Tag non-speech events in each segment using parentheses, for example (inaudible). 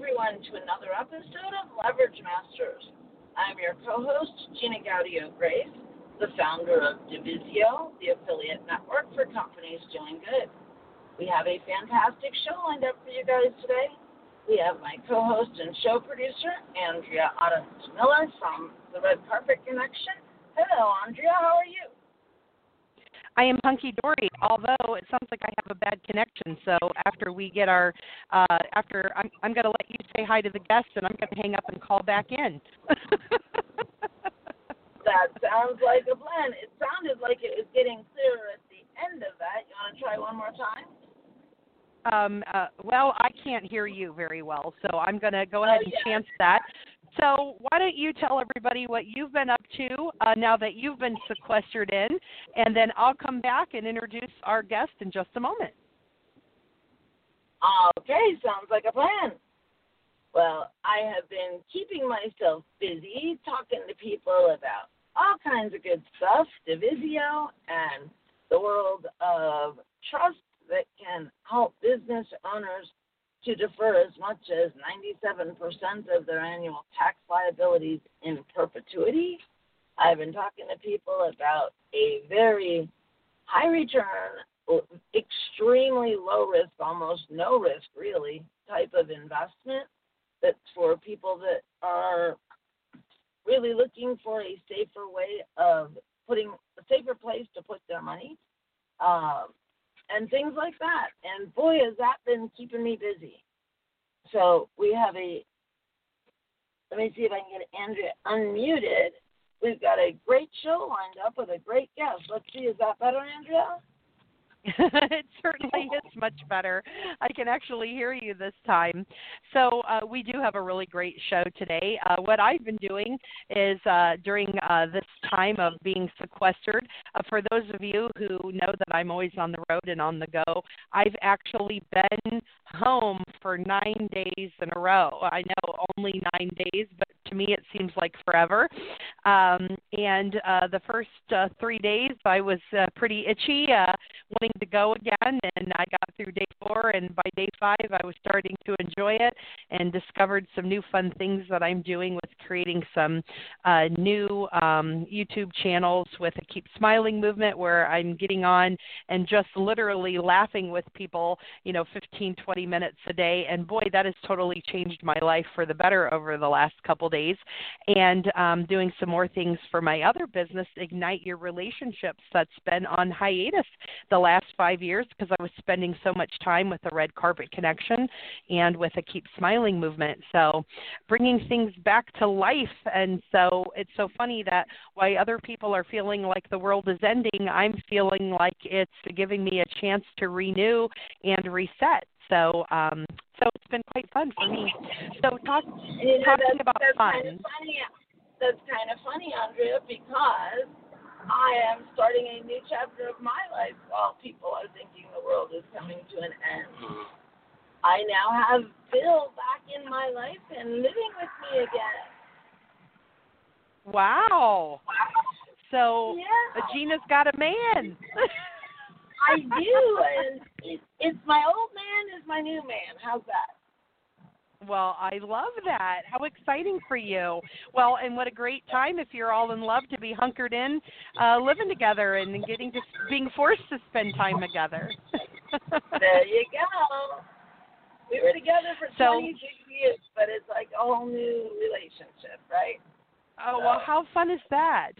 Everyone to another episode of Leverage Masters. I'm your co-host, Gina Gaudio Graves, the founder of Divisio, the affiliate network for companies doing good. We have a fantastic show lined up for you guys today. We have my co-host and show producer, Andrea Adams Miller from the Red Carpet Connection. Hello, Andrea. How are you? I am hunky dory. Although it sounds like I have a bad connection, so after we get our, uh, after I'm, I'm going to let you say hi to the guests, and I'm going to hang up and call back in. (laughs) that sounds like a plan. It sounded like it was getting clearer at the end of that. You want to try one more time? Um, uh, well, I can't hear you very well, so I'm going to go ahead Oh, and yeah. chance that. So, why don't you tell everybody what you've been up to uh, now that you've been sequestered in, and then I'll come back and introduce our guest in just a moment. Okay, sounds like a plan. Well, I have been keeping myself busy talking to people about all kinds of good stuff, Divisio, and the world of trust that can help business owners to defer as much as 97% of their annual tax liabilities in perpetuity. I've been talking to people about a very high return, extremely low risk, almost no risk really, type of investment that's for people that are really looking for a safer way of putting a safer place to put their money. Um, and things like that. And boy, has that been keeping me busy. So we have a, let me see if I can get Andrea unmuted. We've got a great show lined up with a great guest. Let's see, is that better, Andrea? (laughs) it certainly is much better. I can actually hear you this time. So, uh, we do have a really great show today. Uh, what I've been doing is uh, during uh, this time of being sequestered, uh, for those of you who know that I'm always on the road and on the go, I've actually been home for nine days in a row. I know only nine days, but to me it seems like forever. Um, and uh, the first uh, three days I was uh, pretty itchy, uh, wanting to go again, and I got through day four, and by day five I was starting to enjoy it and discovered some new fun things that I'm doing with creating some uh, new um, YouTube channels with a Keep Smiling movement where I'm getting on and just literally laughing with people, you know, 15, 20 minutes a day. And boy, that has totally changed my life for the better over the last couple days. And um, doing some more things for my other business, Ignite Your Relationships, that's been on hiatus the last five years because I was spending so much time with the Red Carpet Connection and with a Keep Smiling movement. So bringing things back to life. And so it's so funny that while other people are feeling like the world is ending, I'm feeling like it's giving me a chance to renew and reset. So, um, so it's been quite fun for me. So, talk, you know, talking that's, about that's fun. kind of funny. That's kind of funny, Andrea, because I am starting a new chapter of my life while people are thinking the world is coming to an end. Mm-hmm. I now have Bill back in my life and living with me again. Wow. So, Yeah. Gina's got a man. (laughs) I do, and it, it's my old man is my new man. How's that? Well, I love that. How exciting for you. Well, and what a great time if you're all in love to be hunkered in, uh, living together and getting to being forced to spend time together. There you go. We were together for So- 26 years, but it's like a whole new relationship, right? Oh, well, how fun is that?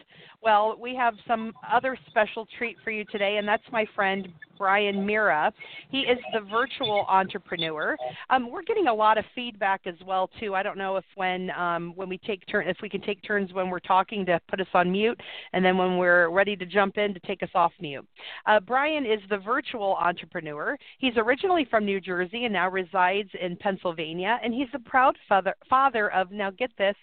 Well, we have some other special treat for you today, and that's my friend Brian Meara. He is the virtual entrepreneur. Um, we're getting a lot of feedback as well too. I don't know if when um, when we take turn if we can take turns when we're talking to put us on mute, and then when we're ready to jump in to take us off mute. Uh, Brian is the virtual entrepreneur. He's originally from New Jersey and now resides in Pennsylvania, and he's a proud father father of now get this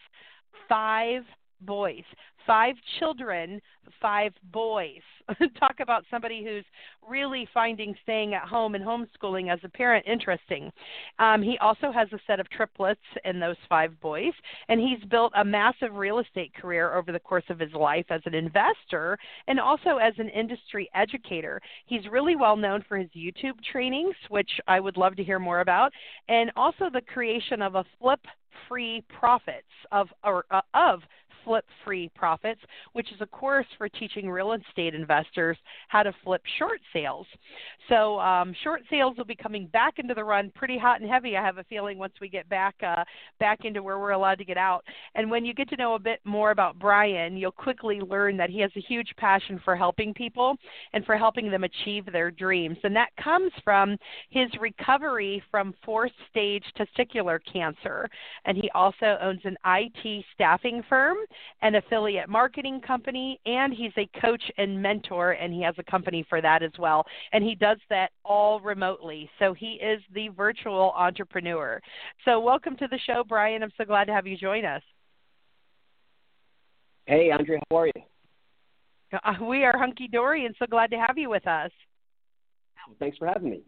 five boys five children, five boys. (laughs) Talk about somebody who's really finding staying at home and homeschooling as a parent interesting. Um, he also has a set of triplets and those five boys, and he's built a massive real estate career over the course of his life as an investor and also as an industry educator. He's really well known for his YouTube trainings, which I would love to hear more about, and also the creation of a flip free profits of or uh, of Flip Free Profits, which is a course for teaching real estate investors how to flip short sales. So, um, short sales will be coming back into the run pretty hot and heavy. I have a feeling once we get back uh, back into where we're allowed to get out. And when you get to know a bit more about Brian, you'll quickly learn that he has a huge passion for helping people and for helping them achieve their dreams. And that comes from his recovery from fourth stage testicular cancer. And he also owns an IT staffing firm an affiliate marketing company, and he's a coach and mentor, and he has a company for that as well. And he does that all remotely. So he is the virtual entrepreneur. So, welcome to the show, Brian. I'm so glad to have you join us. Hey, Andrea, how are you? Uh, we are hunky dory and so glad to have you with us. Thanks for having me.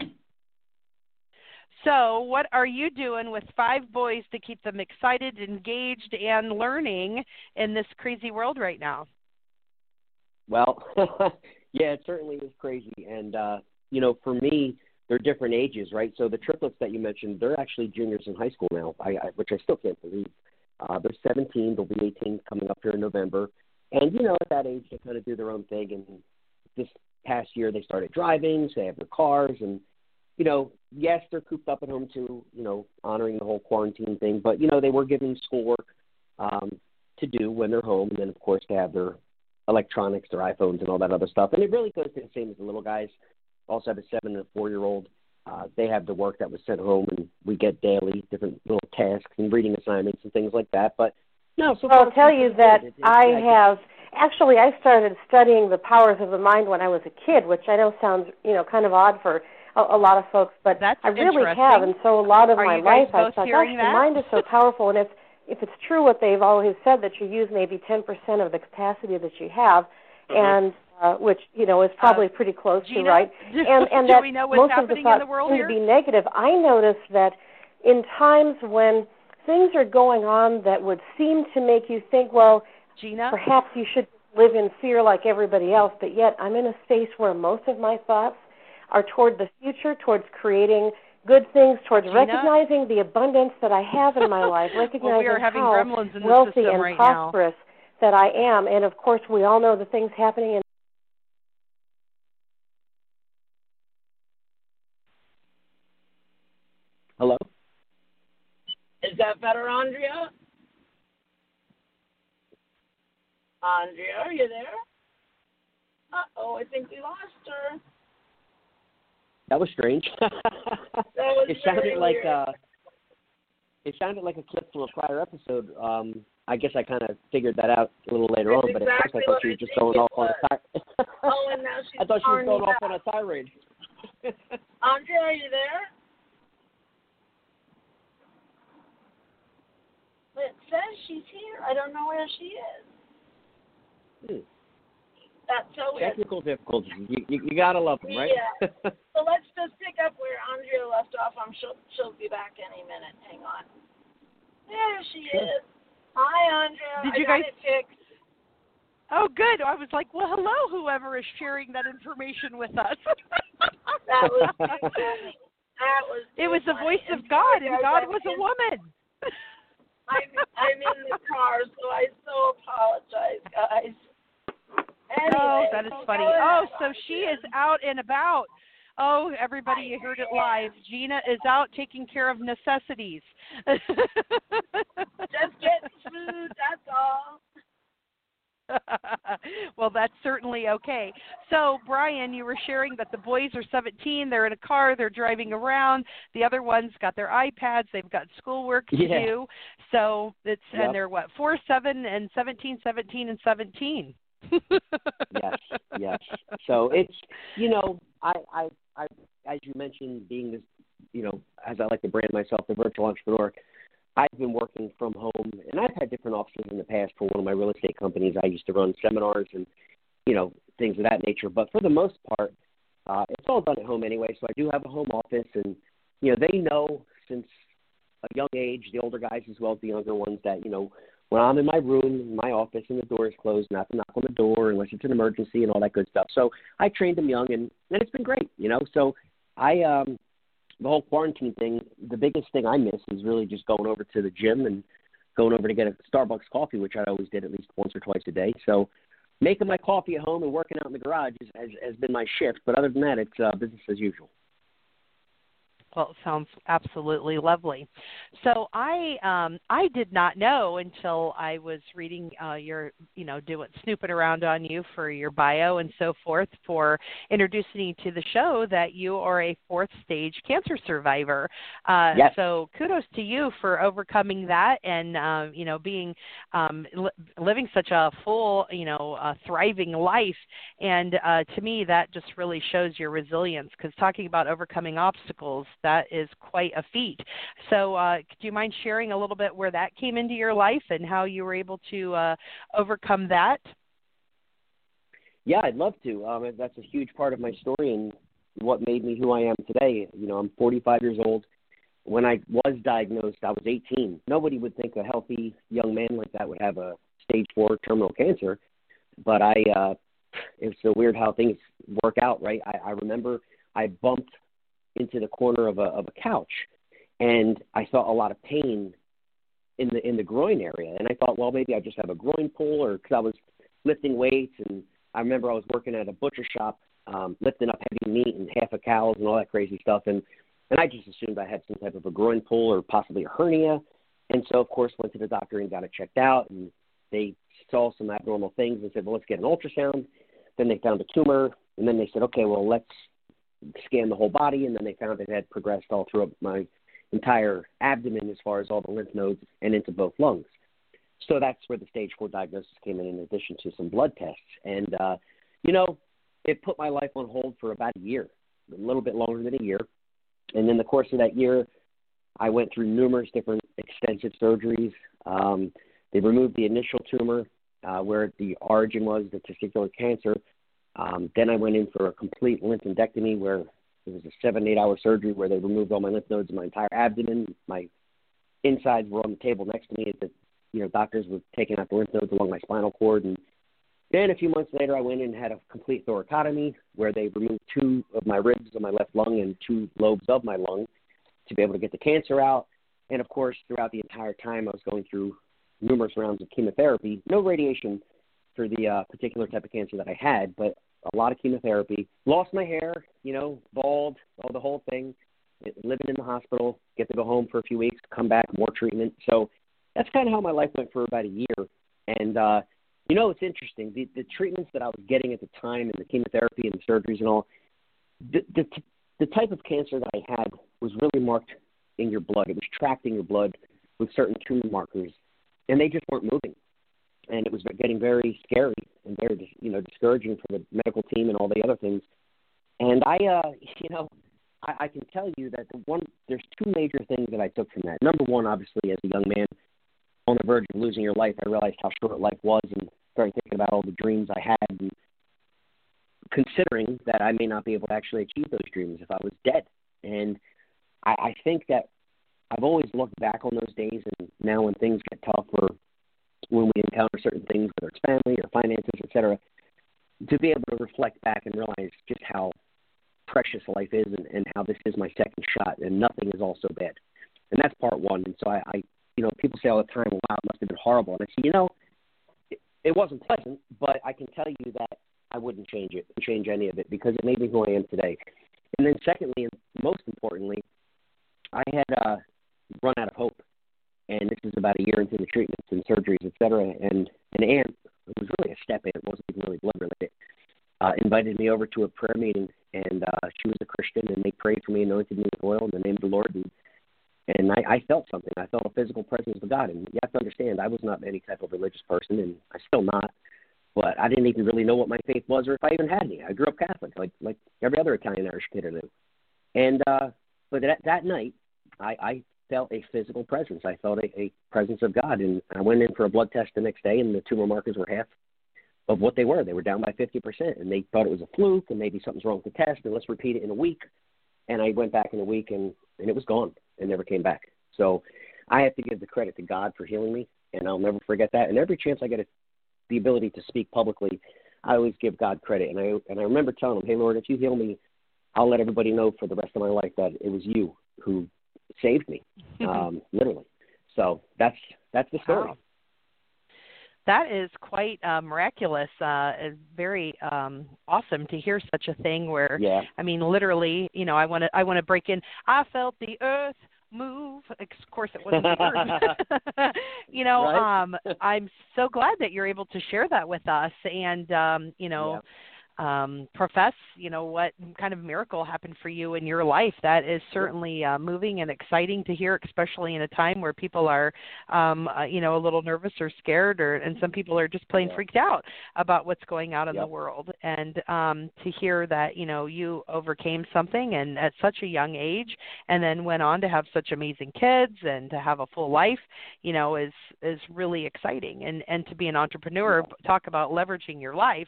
So, what are you doing with five boys to keep them excited, engaged, and learning in this crazy world right now? Well, (laughs) yeah, it certainly is crazy. And, uh, you know, for me, they're different ages, right? So the triplets that you mentioned, they're actually juniors in high school now, I, I, which I still can't believe. Uh, they're 17, they'll be 18 coming up here in November. And, you know, at that age, they kind of do their own thing. And this past year, they started driving, so they have their cars, and you know, yes, they're cooped up at home too, you know, honoring the whole quarantine thing, but, you know, they were given schoolwork um, to do when they're home, and then, of course, to have their electronics, their iPhones, and all that other stuff. And it really goes to the same as the little guys. Also have a seven and a four year old. Uh, they have the work that was sent home, and we get daily different little tasks and reading assignments and things like that. But no, so I'll tell you that it, it, I have actually I started studying the powers of the mind when I was a kid, which I know sounds you know kind of odd for a, a lot of folks, but That's I really have, and so a lot of Are my life I thought, gosh, the mind is so powerful, and if if it's true what they've always said that you use maybe 10% of the capacity that you have, mm-hmm. and uh, which you know is probably uh, pretty close Gina, to right, (laughs) and and that most of the thoughts the seem to be negative. I noticed that in times when things are going on that would seem to make you think, well, Gina, perhaps you should live in fear like everybody else, but yet I'm in a space where most of my thoughts are toward the future, towards creating good things, towards Gina? recognizing the abundance that I have in my (laughs) life, recognizing well, we are having how gremlins in wealthy and right prosperous now. that I am. And of course, we all know the things happening in Hello? Is that better, Andrea? Andrea, are you there? Uh oh, I think we lost her. That was strange. (laughs) that was it sounded like weird. uh it sounded like a clip from a prior episode. Um I guess I kind of figured that out a little later That's on, but exactly at first I thought you were just going off on a tirade. oh, and now (laughs) she's I thought she was going off on a tirade. (laughs) Andrea, are you there? It says she's here. I don't know where she is. Hmm. That's so weird. Technical difficulties. You, you, you gotta love them, right? Yeah. (laughs) so let's just pick up where Andrea left off. I'm sure she'll be back any minute. Hang on. There she Sure. is. Hi, Andrea. Did I you got guys- it fixed. Oh, good. I was like, well, hello, whoever is sharing that information with us. (laughs) That was (laughs) too. That was. it was the funny. voice of God, and God was a woman. I'm, I'm in the car, so I so apologize, guys. Anyway, oh, that is funny. Oh, so she is out and about. Oh, everybody, you heard it live. Gina is out taking care of necessities. Just getting food, that's all. (laughs) well, that's certainly okay. So, Brian, you were sharing that the boys are 17. They're in a car. They're driving around. The other ones got their iPads. They've got schoolwork to yeah. do. So it's yep. and they're what four, seven, and 17, 17, and 17. Yes, yes. So it's you know I I I as you mentioned being this you know as I like to brand myself the virtual entrepreneur. I've been working from home, and I've had different offices in the past for one of my real estate companies. I used to run seminars and you know things of that nature. But for the most part, uh, it's all done at home anyway. So I do have a home office, and you know they know since a young age, the older guys as well as the younger ones, that you know when I'm in my room, in my office, and the door is closed, not to knock on the door unless it's an emergency and all that good stuff. So I trained them young, and and it's been great, you know. So I um the whole quarantine thing, the biggest thing I miss is really just going over to the gym and going over to get a Starbucks coffee, which I always did at least once or twice a day. So making my coffee at home and working out in the garage has, has been my shift. But other than that, it's uh, business as usual. Well, it sounds absolutely lovely. So I um, I did not know until I was reading uh, your you know doing snooping around on you for your bio and so forth for introducing you to the show that you are a fourth stage cancer survivor. Uh, yes. So kudos to you for overcoming that and uh, you know being um, li- living such a full you know uh, thriving life. And uh, to me that just really shows your resilience because talking about overcoming obstacles that is quite a feat. So, uh, do you mind sharing a little bit where that came into your life and how you were able to uh, overcome that? Yeah, I'd love to. Um, that's a huge part of my story and what made me who I am today. You know, I'm 45 years old. When I was diagnosed, I was 18. Nobody would think a healthy young man like that would have a stage four terminal cancer, but I. Uh, it's so weird how things work out, right? I, I remember I bumped into the corner of a of a couch, and I felt a lot of pain in the in the groin area. And I thought, well, maybe I just have a groin pull, or because I was lifting weights, and I remember I was working at a butcher shop, um, lifting up heavy meat and half a cows and all that crazy stuff, and and I just assumed I had some type of a groin pull or possibly a hernia. And so, of course, went to the doctor and got it checked out, and they saw some abnormal things and said, well, let's get an ultrasound. Then they found a tumor, and then they said, okay, well, let's scanned the whole body, and then they found it had progressed all throughout my entire abdomen as far as all the lymph nodes and into both lungs. So that's where the stage four diagnosis came in, in addition to some blood tests. And, uh, you know, it put my life on hold for about a year, a little bit longer than a year. And in the course of that year, I went through numerous different extensive surgeries. Um, they removed the initial tumor uh, where the origin was, the testicular cancer, um, then I went in for a complete lymphodectomy where it was a seven, eight hour surgery where they removed all my lymph nodes in my entire abdomen. My insides were on the table next to me. The you know doctors were taking out the lymph nodes along my spinal cord, and then a few months later, I went in and had a complete thoracotomy where they removed two of my ribs of my left lung and two lobes of my lung to be able to get the cancer out. And of course, throughout the entire time, I was going through numerous rounds of chemotherapy, no radiation for the uh, particular type of cancer that I had, but a lot of chemotherapy. Lost my hair, you know, bald, all the whole thing. Living in the hospital, get to go home for a few weeks, come back, more treatment. So that's kind of how my life went for about a year. And uh, you know, it's interesting. The, the treatments that I was getting at the time, and the chemotherapy and the surgeries and all, the, the the type of cancer that I had was really marked in your blood. It was tracked in your blood with certain tumor markers, and they just weren't moving and it was getting very scary and very you know discouraging for the medical team and all the other things. And I, uh, (laughs) you know, I, I can tell you that the one there's two major things that I took from that. Number one, obviously, as a young man on the verge of losing your life, I realized how short life was and started thinking about all the dreams I had and considering that I may not be able to actually achieve those dreams if I was dead. And I, I think that I've always looked back on those days, and now when things get tough or when we encounter certain things, whether it's family or finances, et cetera, to be able to reflect back and realize just how precious life is and, and how this is my second shot and nothing is all so bad. And that's part one. And so I, I you know, people say all the time, wow, it must have been horrible. And I say, you know, it, it wasn't pleasant, but I can tell you that I wouldn't change it, change any of it because it made me who I am today. And then secondly, and most importantly, I had uh, run out of hope and this is about a year into the treatments and surgeries, et cetera. And an aunt it was really a step it wasn't even really blood related, uh, invited me over to a prayer meeting, and uh, she was a Christian, and they prayed for me, anointed me with oil in the name of the Lord, and and I, I felt something. I felt a physical presence of God, and you have to understand, I was not any type of religious person, and I still not. But I didn't even really know what my faith was, or if I even had any. I grew up Catholic, like like every other Italian Irish kid I knew. And uh, but that that night, I, I felt a physical presence. I felt a, a presence of God, and I went in for a blood test the next day, and the tumor markers were half of what they were. They were down by 50%, and they thought it was a fluke, and maybe something's wrong with the test, and let's repeat it in a week. And I went back in a week, and and it was gone, and never came back. So I have to give the credit to God for healing me, and I'll never forget that. And every chance I get a, the ability to speak publicly, I always give God credit. And I and I remember telling him, "Hey Lord, if you heal me, I'll let everybody know for the rest of my life that it was you who saved me, um, literally. So that's that's the story. Wow. That is quite uh, miraculous. Uh, it's very um, awesome to hear such a thing. Where yeah. I mean, literally, you know, I want to I want to break in. I felt the earth move. Of course, it wasn't the (laughs) earth. (laughs) you know, right? um, I'm so glad that you're able to share that with us, and um, you know. Um, profess, you know, what kind of miracle happened for you in your life. That is certainly uh, moving and exciting to hear, especially in a time where people are, um, uh, you know, a little nervous or scared, or and some people are just plain yeah. freaked out about what's going on in yep. the world. And um, to hear that, you know, you overcame something and at such a young age, and then went on to have such amazing kids and to have a full life, you know, is is really exciting. And and to be an entrepreneur, yeah. talk about leveraging your life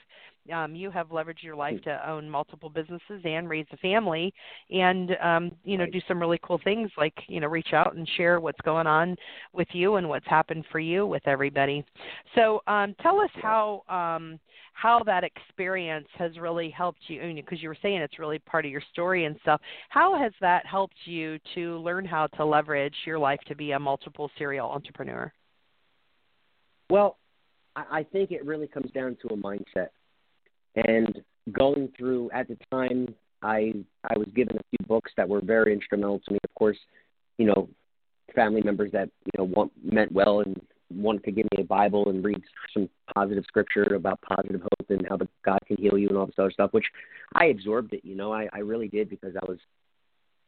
um, you have leveraged your life to own multiple businesses and raise a family and um, you know right. do some really cool things like you know reach out and share what's going on with you and what's happened for you with everybody. So um, tell us how um, how that experience has really helped you because you were saying it's really part of your story and stuff. How has that helped you to learn how to leverage your life to be a multiple serial entrepreneur? Well I think it really comes down to a mindset and going through at the time, I I was given a few books that were very instrumental to me. Of course, you know, family members that you know want, meant well and wanted to give me a Bible and read some positive scripture about positive hope and how the God can heal you and all this other stuff, which I absorbed it. You know, I, I really did because I was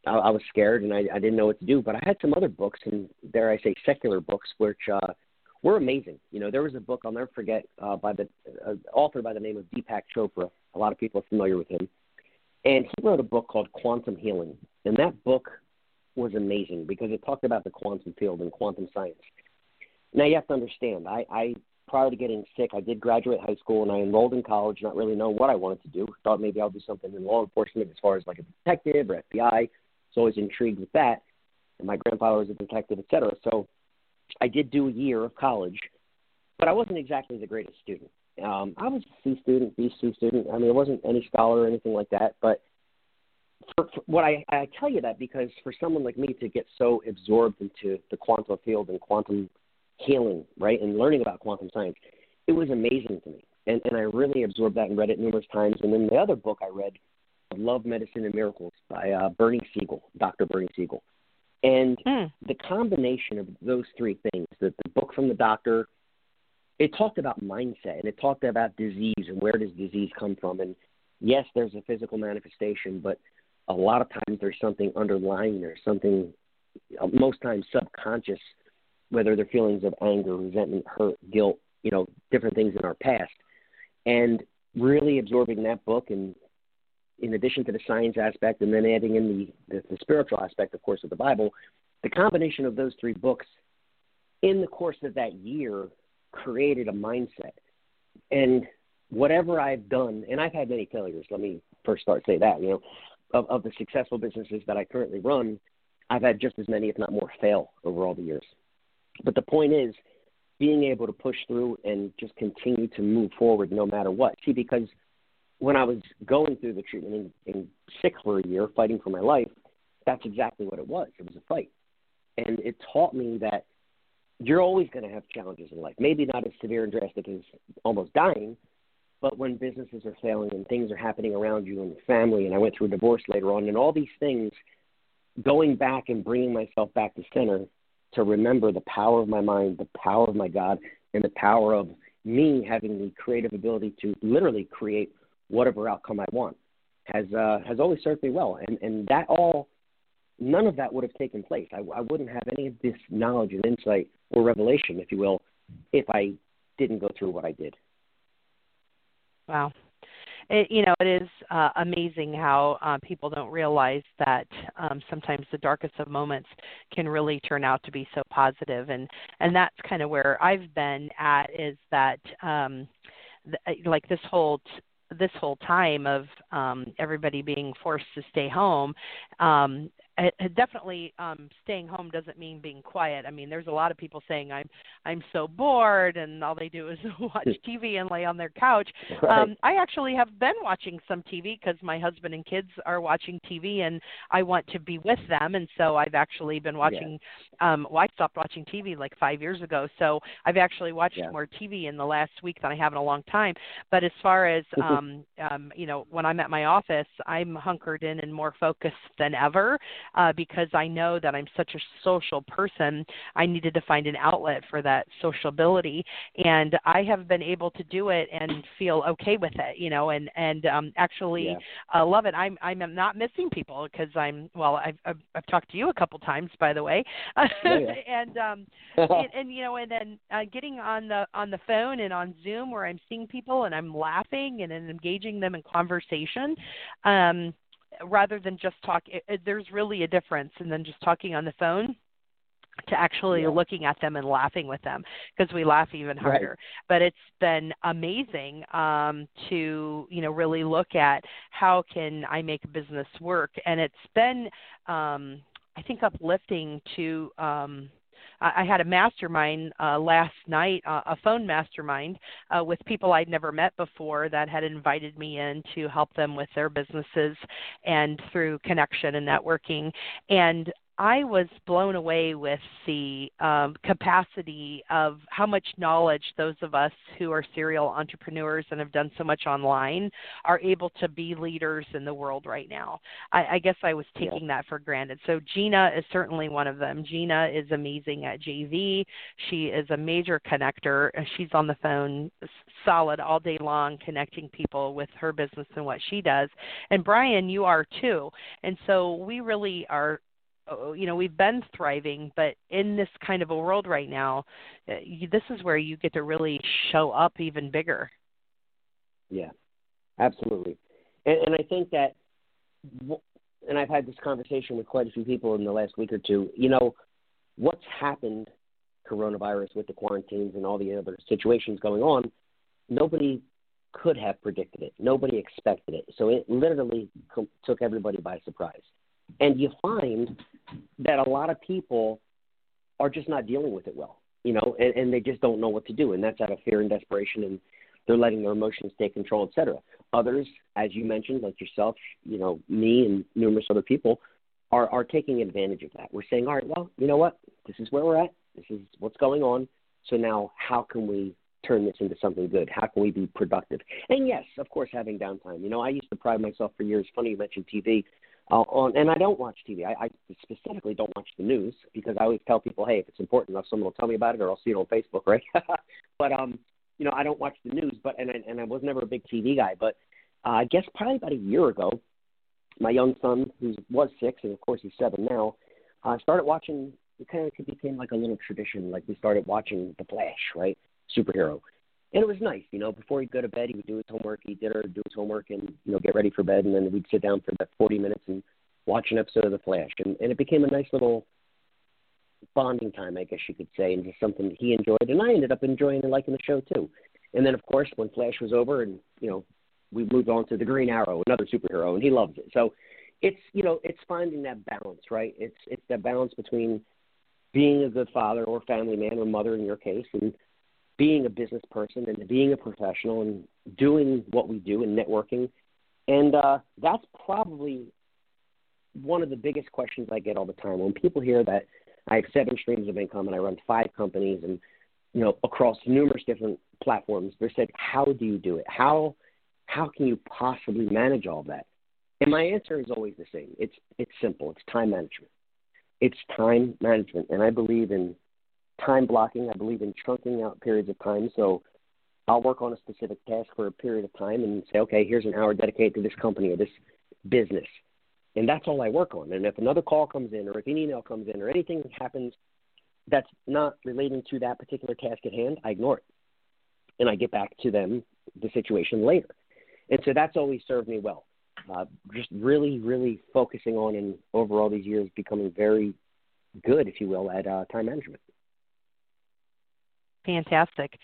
I, was scared and I, I didn't know what to do. But I had some other books and dare I say secular books, which uh, were amazing. You know, there was a book I'll never forget uh, by the uh, author by the name of Deepak Chopra. A lot of people are familiar with him, and he wrote a book called Quantum Healing, and that book was amazing because it talked about the quantum field and quantum science. Now you have to understand, I, I prior to getting sick, I did graduate high school and I enrolled in college, not really knowing what I wanted to do. Thought maybe I'll do something in law enforcement as far as like a detective or FBI. I was always intrigued with that. And my grandfather was a detective, et cetera. So I did do a year of college, but I wasn't exactly the greatest student. Um, I was a C student, B C student. I mean, I wasn't any scholar or anything like that. But for, for what I, I tell you that because for someone like me to get so absorbed into the quantum field and quantum healing, right, and learning about quantum science, it was amazing to me. And, and I really absorbed that and read it numerous times. And then the other book I read, Love, Medicine, and Miracles by uh, Bernie Siegel, Dr. Bernie Siegel. And mm. the combination of those three things, the, the book from the doctor, it talked about mindset and it talked about disease and where does disease come from. And yes, there's a physical manifestation, but a lot of times there's something underlying or something, uh, most times subconscious, whether they're feelings of anger, resentment, hurt, guilt, you know, different things in our past. And really absorbing that book and in addition to the science aspect, and then adding in the, the, the spiritual aspect, of course, of the Bible, the combination of those three books in the course of that year created a mindset. And whatever I've done, and I've had many failures. Let me first start say that you know, of, of the successful businesses that I currently run, I've had just as many, if not more, fail over all the years. But the point is, being able to push through and just continue to move forward no matter what. See, because when I was going through the treatment and, and sick for a year, fighting for my life, that's exactly what it was. It was a fight. And it taught me that you're always going to have challenges in life. Maybe not as severe and drastic as almost dying, but when businesses are failing and things are happening around you and your family, and I went through a divorce later on, and all these things, going back and bringing myself back to center to remember the power of my mind, the power of my God, and the power of me having the creative ability to literally create whatever outcome I want has uh, has always served me well, and and that all none of that would have taken place. I, I wouldn't have any of this knowledge and insight or revelation, if you will, if I didn't go through what I did. Wow. It, you know, it is uh, amazing how uh, people don't realize that um, sometimes the darkest of moments can really turn out to be so positive, and and that's kind of where I've been at is that um, like this whole this whole time of um, everybody being forced to stay home, um, definitely um staying home doesn't mean being quiet. I mean there's a lot of people saying i'm i'm so bored and all they do is (laughs) watch tv and lay on their couch. Right. um i actually have been watching some tv because my husband and kids are watching tv and i want to be with them. And so i've actually been watching yeah. um well i stopped watching tv like five years ago. So i've actually watched yeah. more tv in the last week than i have in a long time. But as far as (laughs) um um you know when i'm at my office i'm hunkered in and more focused than ever uh, because I know that I'm such a social person. I needed to find an outlet for that sociability, and I have been able to do it and feel okay with it, you know, and and um, actually yeah. uh, love it. I'm I'm not missing people because I'm well. I've, I've I've talked to you a couple times, by the way, (laughs) yeah, yeah. and um (laughs) and, and you know, and then uh, getting on the on the phone and on Zoom where I'm seeing people and I'm laughing and, and engaging them in conversation. Um, rather than just talk it, it, there's really a difference and then just talking on the phone to actually yeah. looking at them and laughing with them because we laugh even harder right. but it's been amazing um to you know really look at how can i make business work and it's been um i think uplifting to um I had a mastermind uh, last night, uh, a phone mastermind uh, with people I'd never met before that had invited me in to help them with their businesses and through connection and networking. And I was blown away with the um, capacity of how much knowledge those of us who are serial entrepreneurs and have done so much online are able to be leaders in the world right now. I, I guess I was taking yeah. that for granted. So Gina is certainly one of them. Gina is amazing at JV. She is a major connector. She's on the phone solid all day long, connecting people with her business and what she does. And Brian, you are too. And so we really are you know we've been thriving but in this kind of a world right now uh, this is where you get to really show up even bigger. Yeah absolutely. And, and i think that and i've had this conversation with quite a few people in the last week or two you know what's happened coronavirus with the quarantines and all the other situations going on nobody could have predicted it. Nobody expected it. So it literally took everybody by surprise and you find that a lot of people are just not dealing with it well, you know, and, and they just don't know what to do, and that's out of fear and desperation, and they're letting their emotions take control, et cetera. Others, as you mentioned, like yourself, you know, me and numerous other people, are are taking advantage of that. We're saying, all right, well, you know what, this is where we're at, this is what's going on. So now, how can we turn this into something good? How can we be productive? And yes, of course, having downtime. You know, I used to pride myself for years. Funny you mentioned TV on, and I don't watch TV. I, I specifically don't watch the news because I always tell people, hey, if it's important enough, someone will tell me about it, or I'll see it on Facebook, (laughs) right? but um, you know, I don't watch the news, but and I, and I was never a big TV guy, but uh, I guess probably about a year ago, my young son, who was six, and of course he's seven now, uh, started watching. It kind of became like a little tradition. Like we started watching The Flash, right? Superhero and it was nice, you know. Before he'd go to bed, he would do his homework, eat dinner, do his homework, and you know get ready for bed, and then we'd sit down for about 40 minutes and watch an episode of The Flash, and and it became a nice little bonding time, I guess you could say, and just something that he enjoyed, and I ended up enjoying and liking the show too. And then, of course, when Flash was over, and you know, we moved on to the Green Arrow, another superhero, and he loves it. So it's you know, it's finding that balance, right? It's it's that balance between being a good father or family man or mother in your case, and being a business person and being a professional and doing what we do and networking. And uh, that's probably one of the biggest questions I get all the time when people hear that I have seven streams of income and I run five companies and you know across numerous different platforms. They said, "How do you do it? How how can you possibly manage all that?" And my answer is always the same. It's it's simple. It's time management. It's time management, and I believe in time blocking. I believe in chunking out periods of time. So I'll work on a specific task for a period of time and say, okay, here's an hour dedicated to this company or this business. And that's all I work on. And if another call comes in or if an email comes in or anything happens that's not relating to that particular task at hand, I ignore it. And I get back to them the situation later. And so that's always served me well. Uh, just really, really focusing on and over all these years becoming very good, if you will, at uh, time management. Fantastic.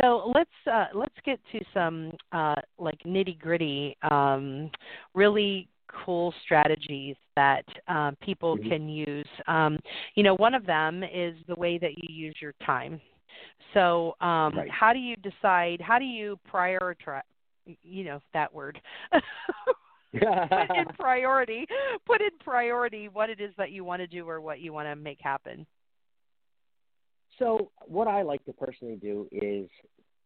So let's uh, let's get to some uh, like nitty gritty, um, really cool strategies that uh, people mm-hmm. can use. Um, you know, one of them is the way that you use your time. So, um, right. how do you decide? How do you prioritize? You know that word. put in (laughs) priority. Put in priority what it is that you want to do or what you want to make happen. So, what I like to personally do is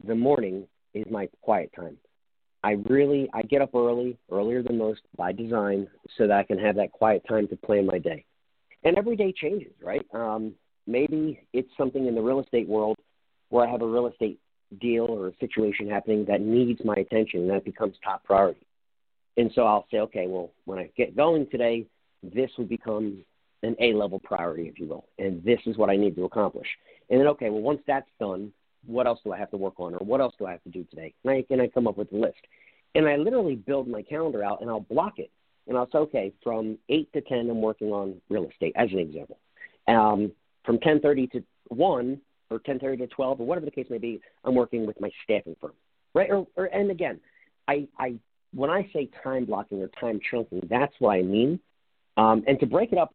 the morning is my quiet time. I really I get up early, earlier than most by design, so that I can have that quiet time to plan my day. And every day changes, right? Um, maybe it's something in the real estate world where I have a real estate deal or a situation happening that needs my attention, and that becomes top priority. And so I'll say, okay, well, when I get going today, this would become an A level priority, if you will, and this is what I need to accomplish. And then, okay, well, once that's done, what else do I have to work on, or what else do I have to do today? And I, and I come up with a list. And I literally build my calendar out, and I'll block it. And I'll say, okay, from 8 to 10, I'm working on real estate, as an example. Um, from 10.30 to 1, or 10.30 to 12, or whatever the case may be, I'm working with my staffing firm, right? Or, or and again, I, I when I say time blocking or time chunking, that's what I mean. Um, and to break it up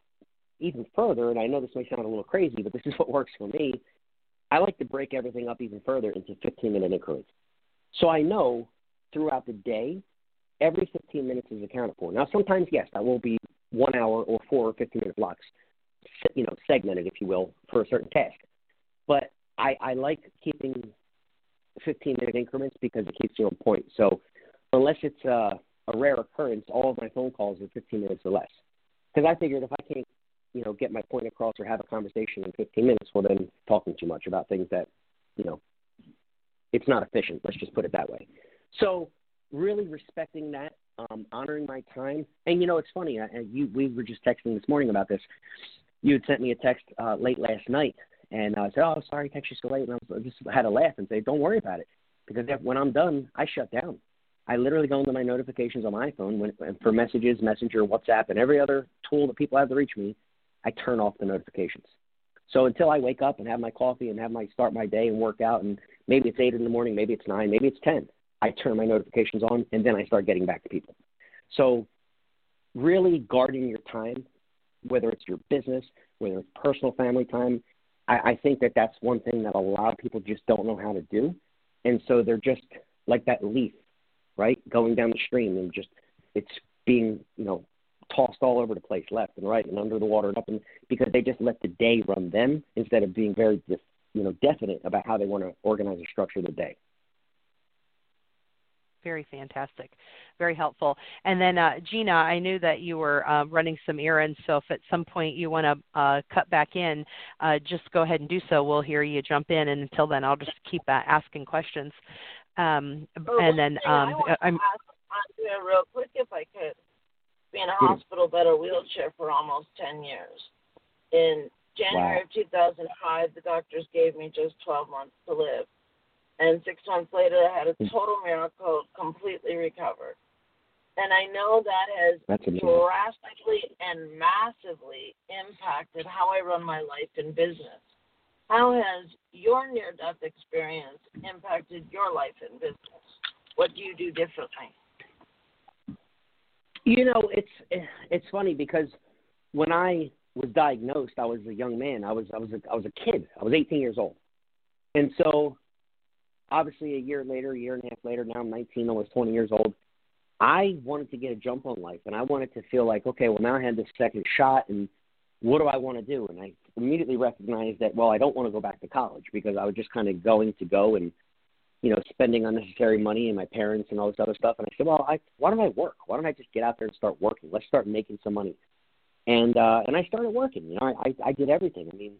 even further, and I know this may sound a little crazy, but this is (laughs) what works for me. I like to break everything up even further into 15 minute increments. So I know throughout the day, every 15 minutes is accounted for. Now, sometimes, yes, that will be one hour or four or 15 minute blocks, you know, segmented, if you will, for a certain task. But I, I like keeping 15 minute increments because it keeps you on point. So unless it's a, a rare occurrence, all of my phone calls are 15 minutes or less. Because I figured if I can't, you know, get my point across or have a conversation in 15 minutes, well, then talking too much about things that, you know, it's not efficient. Let's just put it that way. So really respecting that, um, honoring my time, and you know, it's funny. I, you, we were just texting this morning about this. You had sent me a text uh, late last night, and I said, "Oh, sorry, text you so late." And I, was, I just had a laugh and say, "Don't worry about it," because when I'm done, I shut down. I literally go into my notifications on my iPhone when, for messages, Messenger, WhatsApp, and every other tool that people have to reach me. I turn off the notifications. So until I wake up and have my coffee and have my start my day and work out, and maybe it's eight in the morning, maybe it's nine, maybe it's ten. I turn my notifications on and then I start getting back to people. So really guarding your time, whether it's your business, whether it's personal family time, I, I think that that's one thing that a lot of people just don't know how to do, and so they're just like that leaf right? Going down the stream and just it's being, you know, tossed all over the place, left and right and under the water and up and because they just let the day run them instead of being very, you know, definite about how they want to organize and structure the day. Very fantastic, very helpful. And then uh, Gina, I knew that you were uh, running some errands, so if at some point you want to uh, cut back in, uh, just go ahead and do so. We'll hear you jump in, and until then, I'll just keep uh, asking questions. Um, oh, and then um, I I'm ask real quick if I could. Be in a hospital bed or wheelchair for almost ten years. In January wow. of 2005, the doctors gave me just 12 months to live, and six months later, I had a hmm. total miracle, completely recovered. And I know that has drastically and massively impacted how I run my life and business. How has your near death experience impacted your life and business? What do you do differently? You know, it's it's funny because when I was diagnosed, I was a young man. I was I was a, I was a kid. I was 18 years old, and so obviously a year later, a year and a half later, now I'm 19, almost 20 years old. I wanted to get a jump on life, and I wanted to feel like, okay, well now I had this second shot, and what do I want to do? And I immediately recognized that well, I don't want to go back to college because I was just kind of going to go and you know spending unnecessary money and my parents and all this other stuff. And I said, well, I why don't I work? Why don't I just get out there and start working? Let's start making some money. And uh, and I started working. You know, I, I I did everything. I mean,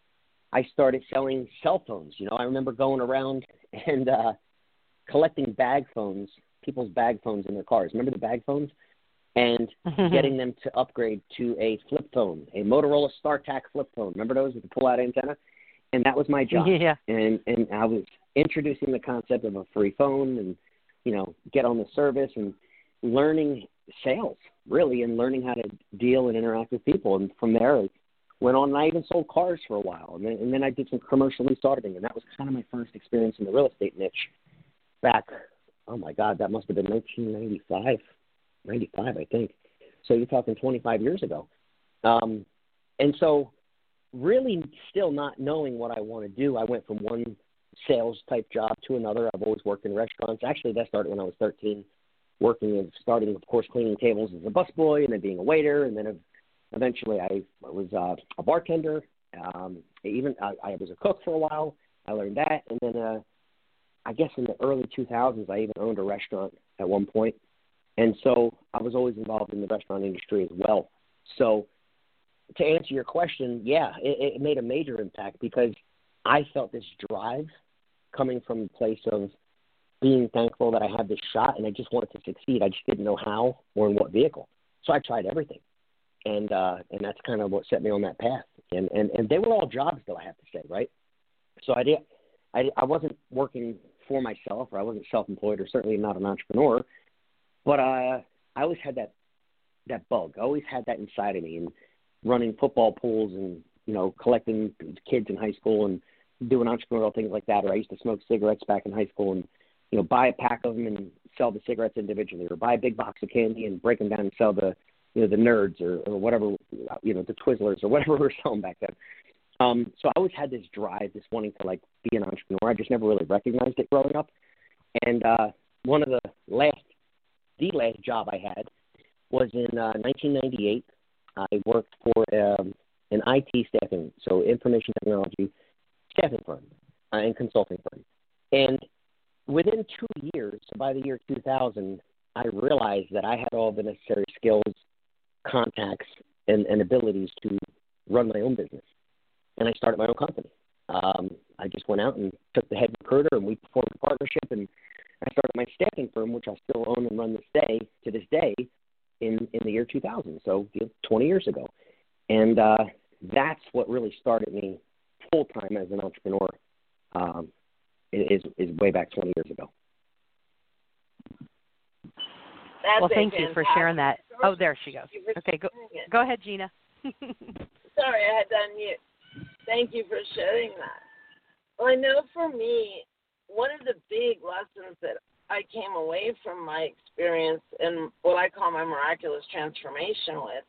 I started selling cell phones. You know, I remember going around (laughs) and uh, collecting bag phones, people's bag phones in their cars. Remember the bag phones? And (laughs) getting them to upgrade to a flip phone, a Motorola StarTAC flip phone. Remember those with the pull-out antenna? And that was my job. (laughs) Yeah. And and I was introducing the concept of a free phone and you know get on the service and learning sales really and learning how to deal and interact with people. And from there, I went on and I even sold cars for a while. And then, and then I did some commercial lease auditing. And that was kind of my first experience in the real estate niche back, oh my God, that must have been 1995, 95, I think. So you're talking 25 years ago. Um, and so, really, still not knowing what I want to do, I went from one sales type job to another. I've always worked in restaurants. Actually, that started when I was 13 working and starting, of course, cleaning tables as a busboy, and then being a waiter, and then eventually I was uh, a bartender. Um, even I, I was a cook for a while. I learned that, and then uh, I guess in the early 2000s, I even owned a restaurant at one point, and so I was always involved in the restaurant industry as well. So to answer your question, yeah, it, it made a major impact because I felt this drive coming from a place of being thankful that I had this shot and I just wanted to succeed. I just didn't know how or in what vehicle. So I tried everything. And uh and that's kind of what set me on that path. And and and they were all jobs though, I have to say, right? So I did I I wasn't working for myself or I wasn't self-employed or certainly not an entrepreneur, but uh I always had that that bug. I always had that inside of me and running football pools and you know collecting kids in high school and doing entrepreneurial things like that. Or I used to smoke cigarettes back in high school and you know, buy a pack of them and sell the cigarettes individually, or buy a big box of candy and break them down and sell the, you know, the nerds or, or whatever, you know, the Twizzlers or whatever we (laughs) were selling back then. Um, so I always had this drive, this wanting to like be an entrepreneur. I just never really recognized it growing up. And uh, one of the last, the last job I had was in uh, 1998. I worked for um, an IT staffing, so information technology staffing firm uh, and consulting firm. And within two years, so by the year 2000, I realized that I had all the necessary skills, contacts, and, and abilities to run my own business. And I started my own company. Um, I just went out and took the head recruiter, and we formed a partnership. And I started my staffing firm, which I still own and run this day to this day, in in the year 2000. So you know, 20 years ago, and uh, that's what really started me full time as an entrepreneur. Um, is is way back 20 years ago. That's well, thank you for sharing that. Oh, there she goes. Okay, go go ahead, Gina. (laughs) Sorry, I had to unmute. Thank you for sharing that. Well, I know for me, one of the big lessons that I came away from my experience and what I call my miraculous transformation with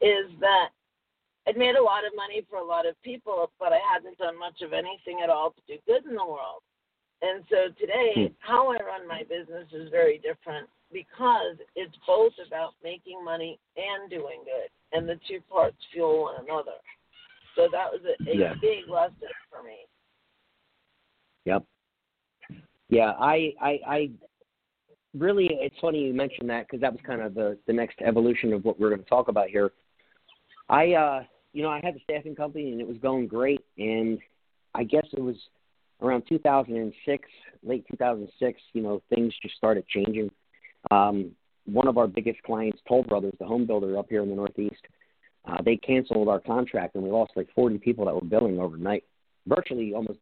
is that I'd made a lot of money for a lot of people, but I hadn't done much of anything at all to do good in the world. And so today, hmm. how I run my business is very different because it's both about making money and doing good, and the two parts fuel one another. So that was a, a yeah. big lesson for me. Yep. Yeah, I, I, I really, it's funny you mentioned that because that was kind of the the next evolution of what we're going to talk about here. I, uh, you know, I had the staffing company and it was going great. And I guess it was around 2006, late 2006, you know, things just started changing. Um, one of our biggest clients, Toll Brothers, the home builder up here in the Northeast, uh, they canceled our contract and we lost like 40 people that were billing overnight, virtually almost,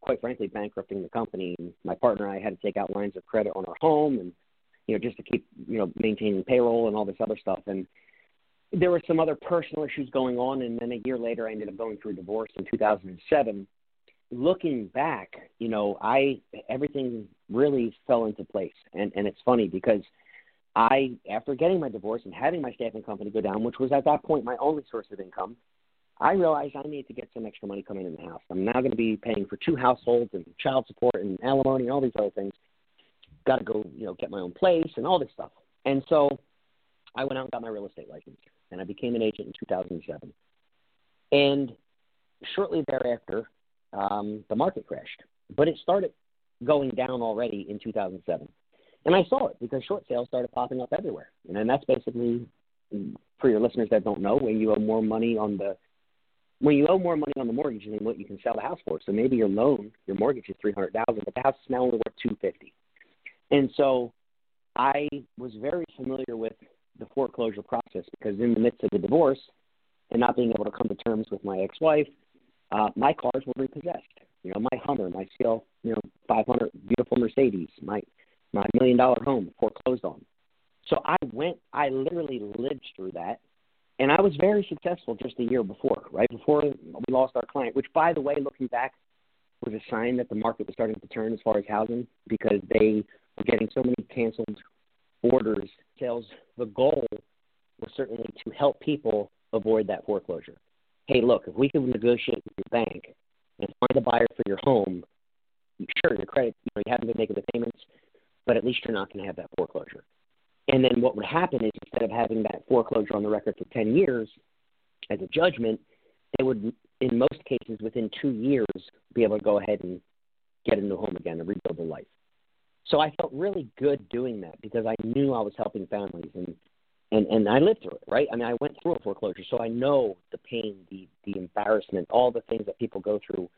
quite frankly, bankrupting the company. My partner and I had to take out lines of credit on our home and, you know, just to keep, you know, maintaining payroll and all this other stuff. And there were some other personal issues going on, and then a year later, I ended up going through a divorce in 2007. Looking back, you know, I everything really fell into place, and and it's funny because I, after getting my divorce and having my staffing company go down, which was at that point my only source of income, I realized I need to get some extra money coming in the house. I'm now going to be paying for two households and child support and alimony and all these other things. Got to go, you know, get my own place and all this stuff. And so I went out and got my real estate license and I became an agent in 2007. And shortly thereafter, um, the market crashed, but it started going down already in 2007. And I saw it because short sales started popping up everywhere. And that's basically, for your listeners that don't know, when you owe more money on the when you owe more money on the mortgage than what you can sell the house for. So maybe your loan, your mortgage is three hundred thousand, but the house is now only worth two fifty. And so I was very familiar with the foreclosure process because in the midst of the divorce and not being able to come to terms with my ex-wife, uh, my cars were repossessed. You know, my Hummer, my CL, you know, 500 beautiful Mercedes, my my million dollar home foreclosed on. So I went, I literally lived through that, and I was very successful just a year before, right before we lost our client. Which, by the way, looking back, was a sign that the market was starting to turn as far as housing because they were getting so many canceled orders, The goal was certainly to help people avoid that foreclosure. Hey, look, if we can negotiate with your bank and find a buyer for your home, sure, your credit, you know, you haven't been making the payments, but at least you're not going to have that foreclosure. And then what would happen is instead of having that foreclosure on the record for 10 years as a judgment, they would, in most cases, within two years, be able to go ahead and get a new home again and rebuild their life. So I felt really good doing that because I knew I was helping families and and and I lived through it, right? I mean, I went through a foreclosure, so I know the pain, the the embarrassment, all the things that people go through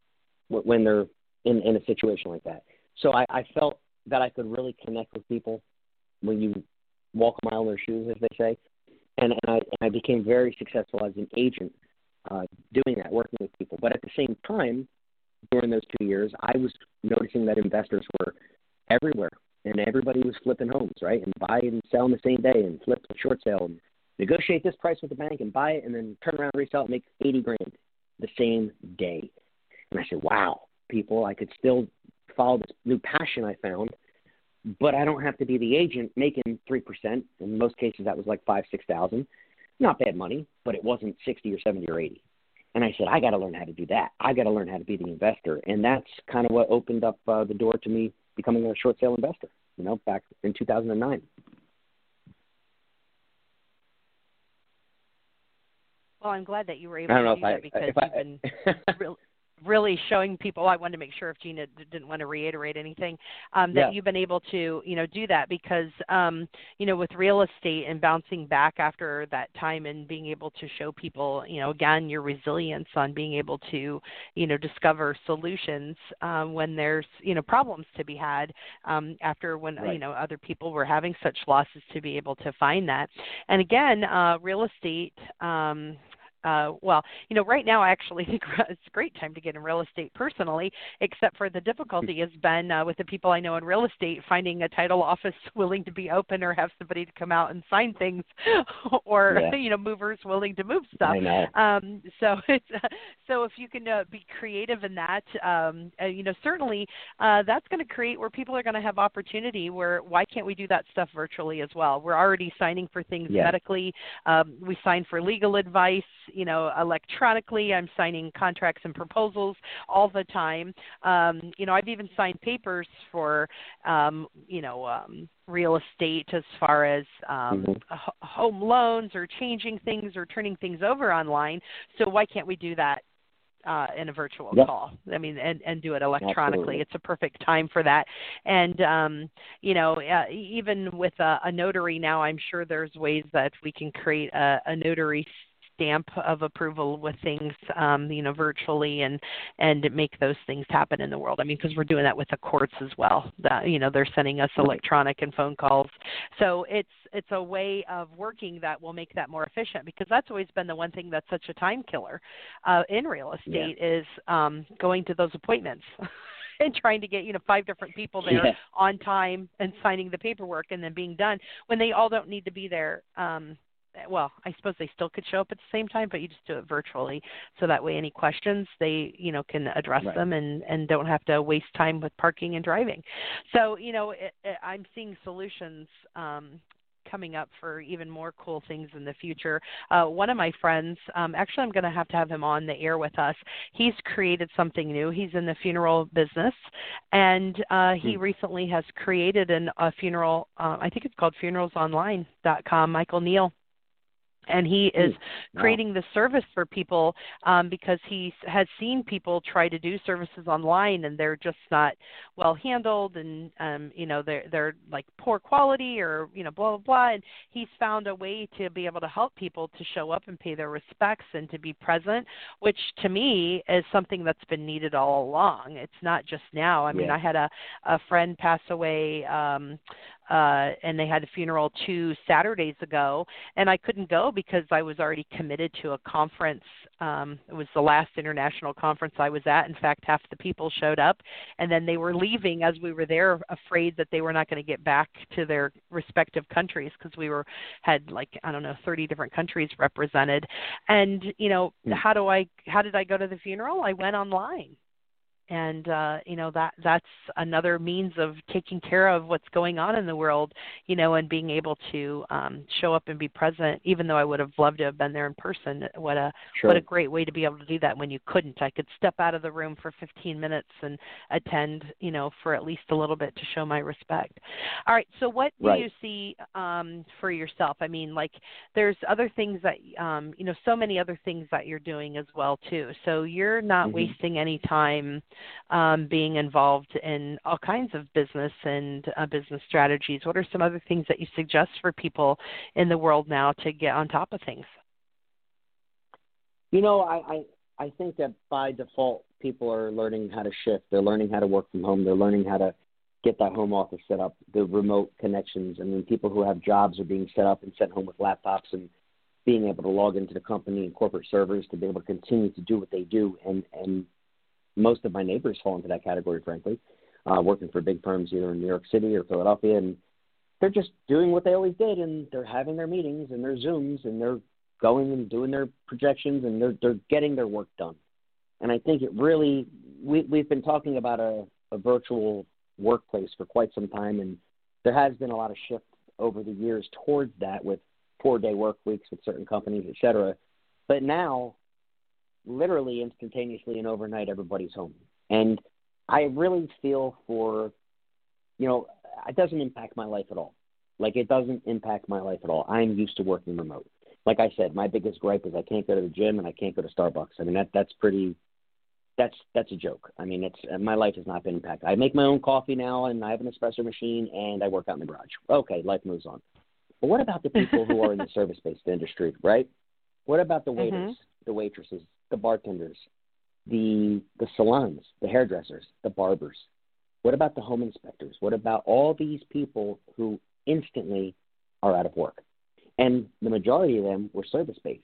when they're in in a situation like that. So I, I felt that I could really connect with people when you walk a mile in their shoes, as they say, and and I and I became very successful as an agent uh, doing that, working with people. But at the same time, during those two years, I was noticing that investors were everywhere, and everybody was flipping homes, right, and buy and sell on the same day, and flip a short sale, and negotiate this price with the bank, and buy it, and then turn around and resell it, and make eighty grand the same day. And I said, wow, people, I could still follow this new passion I found, but I don't have to be the agent making three percent. In most cases, that was like five, six thousand. Not bad money, but it wasn't sixty or seventy or eighty. And I said, I got to learn how to do that. I got to learn how to be the investor, and that's kind of what opened up uh, the door to me becoming a short sale investor. You know, back in 2009. Well, I'm glad that you were able to do that I, because you've I, been (laughs) real, really showing people i wanted to make sure if gina didn't want to reiterate anything um, that yeah. you've been able to you know do that because um, you know with real estate and bouncing back after that time and being able to show people you know again your resilience on being able to you know discover solutions um, when there's you know problems to be had um, after when right. you know other people were having such losses to be able to find that and again uh, real estate um, uh, well, you know, right now I actually (laughs) think it's a great time to get in real estate personally, except for the difficulty has been uh, with the people I know in real estate finding a title office (laughs) willing to be open or have somebody to come out and sign things, (laughs) or yeah. you know, movers willing to move stuff. Um, so it's uh, so if you can uh, be creative in that, um, uh, you know, certainly uh, that's going to create where people are going to have opportunity. Where why can't we do that stuff virtually as well? We're already signing for things yeah. medically. Um, we sign for legal advice you know electronically i'm signing contracts and proposals all the time um, you know i've even signed papers for um, you know um, real estate as far as um, mm-hmm. home loans or changing things or turning things over online so why can't we do that uh, in a virtual yep. call. I mean, and and do it electronically. Absolutely. It's a perfect time for that. And um, you know, uh, even with a, a notary now, I'm sure there's ways that we can create a, a notary stamp of approval with things, um, you know, virtually and and make those things happen in the world. I mean, because we're doing that with the courts as well. That you know, they're sending us electronic and phone calls. So it's it's a way of working that will make that more efficient because that's always been the one thing that's such a time killer uh, in real estate yeah. is um, going to those appointments. (laughs) and trying to get you know five different people there yeah. on time and signing the paperwork and then being done when they all don't need to be there um well, I suppose they still could show up at the same time, but you just do it virtually, so that way any questions they you know can address right. them and and don't have to waste time with parking and driving. So you know it, it, I'm seeing solutions. Um, coming up for even more cool things in the future. Uh, one of my friends, um, actually, I'm going to have to have him on the air with us. He's created something new. He's in the funeral business, and uh, he hmm. recently has created an, a funeral. Uh, I think it's called funeralsonline.com. Michael Neal and he is creating the service for people um, because he has seen people try to do services online and they're just not well handled and um, you know they're they're like poor quality or you know blah blah blah. And he's found a way to be able to help people to show up and pay their respects and to be present which to me is something that's been needed all along. It's not just now. I mean i had a a friend pass away um uh, and they had a funeral two Saturdays ago, and I couldn't go because I was already committed to a conference. Um, it was the last international conference I was at. In fact, half the people showed up, and then they were leaving as we were there, afraid that they were not going to get back to their respective countries because we were had like I don't know 30 different countries represented. And you know, mm. how do I how did I go to the funeral? I went online and uh, you know that that's another means of taking care of what's going on in the world, you know, and being able to um, show up and be present. Even though I would have loved to have been there in person, what a sure. what a great way to be able to do that when you couldn't. I could step out of the room for 15 minutes and attend, you know, for at least a little bit to show my respect. All right, so what do right. you see um, for yourself? I mean, like there's other things that um, you know, so many other things that you're doing as well too. So you're not mm-hmm. wasting any time um, being involved in all kinds of business and uh, business strategies. What are some other things that you suggest for people in the world now to get on top of things? You know, I, I I think that by default, people are learning how to shift. They're learning how to work from home. They're learning how to get that home office set up, the remote connections. I mean, people who have jobs are being set up and sent home with laptops and being able to log into the company and corporate servers to be able to continue to do what they do and and most of my neighbors fall into that category, frankly, uh, working for big firms either in New York City or Philadelphia, and they're just doing what they always did, and they're having their meetings and their Zooms, and they're going and doing their projections, and they're they're getting their work done. And I think it really we we've been talking about a, a virtual workplace for quite some time, and there has been a lot of shift over the years towards that with four day work weeks with certain companies, et cetera. But now literally instantaneously and overnight everybody's home. And I really feel for, you know, it doesn't impact my life at all. Like it doesn't impact my life at all. I'm used to working remote. Like I said, my biggest gripe is I can't go to the gym and I can't go to Starbucks. I mean that that's pretty that's that's a joke. I mean, it's my life has not been impacted. I make my own coffee now, and I have an espresso machine, and I work out in the garage. Okay, life moves on. But what about the people who are in the (laughs) service-based industry, right? What about the mm-hmm. waiters, mm-hmm. the waitresses, the bartenders, the the salons, the hairdressers, the barbers? What about the home inspectors? What about all these people who instantly are out of work? And the majority of them were service based,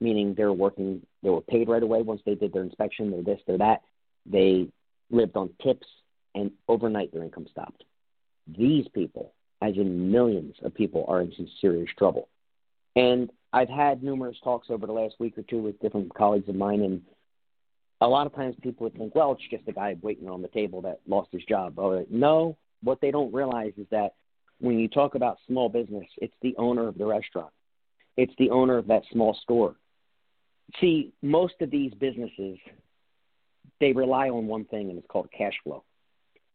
meaning they were working, they were paid right away once they did their inspection, they're this, they're that. They lived on tips, and overnight their income stopped. These people, as in millions of people, are in some serious trouble. And I've had numerous talks over the last week or two with different colleagues of mine, and a lot of times people would think, well, it's just a guy waiting on the table that lost his job. Or, no, what they don't realize is that when you talk about small business, it's the owner of the restaurant, it's the owner of that small store. See, most of these businesses, they rely on one thing, and it's called cash flow.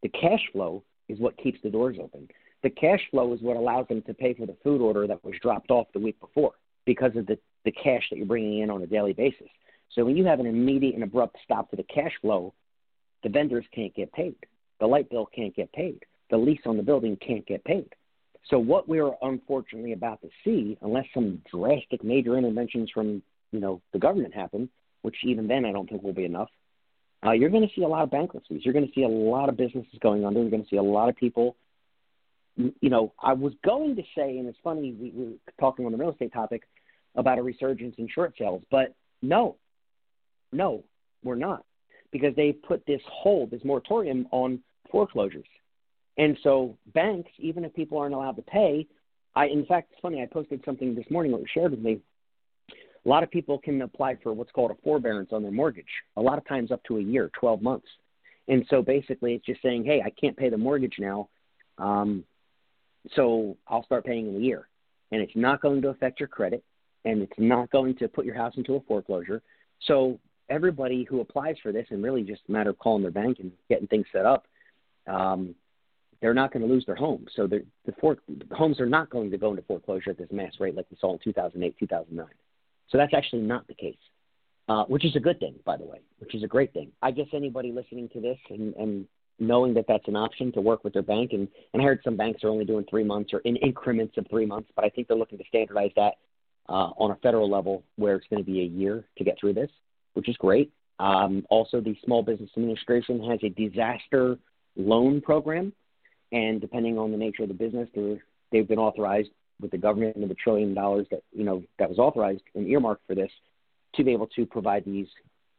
The cash flow is what keeps the doors open. The cash flow is what allows them to pay for the food order that was dropped off the week before because of the, the cash that you're bringing in on a daily basis. So when you have an immediate and abrupt stop to the cash flow, the vendors can't get paid. The light bill can't get paid. The lease on the building can't get paid. So what we're unfortunately about to see, unless some drastic major interventions from you know the government happen, which even then I don't think will be enough, uh, you're going to see a lot of bankruptcies. You're going to see a lot of businesses going under. You're going to see a lot of people. You know, I was going to say, and it's funny we, we were talking on the real estate topic about a resurgence in short sales. But no, no, we're not because they put this hold, this moratorium on foreclosures. And so banks, even if people aren't allowed to pay, I in fact it's funny, I posted something this morning that was shared with me. A lot of people can apply for what's called a forbearance on their mortgage, a lot of times up to a year, 12 months. And so basically it's just saying, hey, I can't pay the mortgage now, um, so I'll start paying in a year. And it's not going to affect your credit and it's not going to put your house into a foreclosure. So everybody who applies for this, and really just a matter of calling their bank and getting things set up, um, they're not going to lose their home. So the, for, the homes are not going to go into foreclosure at this mass rate like we saw in 2008, 2009. So that's actually not the case, uh, which is a good thing, by the way, which is a great thing. I guess anybody listening to this and, and knowing that that's an option to work with their bank, and, and I heard some banks are only doing three months or in increments of three months, but I think they're looking to standardize that uh, on a federal level where it's going to be a year to get through this, which is great. Um, also, the Small Business Administration has a disaster loan program, and depending on the nature of the business, they've been authorized with the government and the trillion dollars that you know that was authorized and earmarked for this to be able to provide these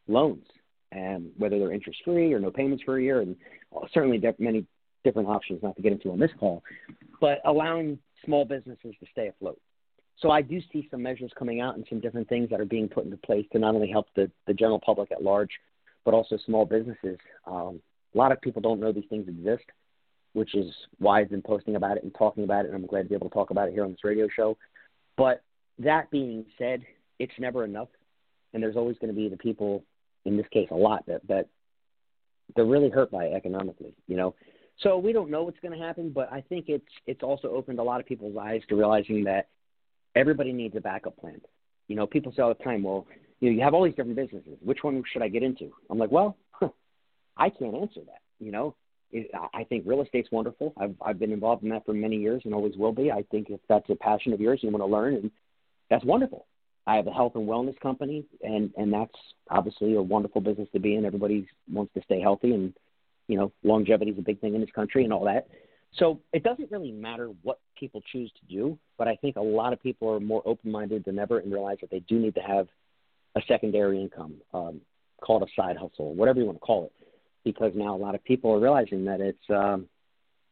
loans, and whether they're interest free or no payments for a year, and certainly there are many different options not to get into on this call, but allowing small businesses to stay afloat. So I do see some measures coming out and some different things that are being put into place to not only help the, the general public at large, but also small businesses. Um, a lot of people don't know these things exist, which is why I've been posting about it and talking about it, and I'm glad to be able to talk about it here on this radio show. But that being said, it's never enough, and there's always going to be the people, in this case, a lot that that they're really hurt by it economically. You know, so we don't know what's going to happen, but I think it's it's also opened a lot of people's eyes to realizing that everybody needs a backup plan. You know, people say all the time, well, you know, you have all these different businesses. Which one should I get into? I'm like, well, I can't answer that. You know, it, I think real estate's wonderful. I've I've been involved in that for many years and always will be. I think if that's a passion of yours, you want to learn, and that's wonderful. I have a health and wellness company, and and that's obviously a wonderful business to be in. Everybody wants to stay healthy, and you know, longevity is a big thing in this country and all that. So it doesn't really matter what people choose to do, but I think a lot of people are more open minded than ever and realize that they do need to have a secondary income, um, call a side hustle, whatever you want to call it, because now a lot of people are realizing that it's, um,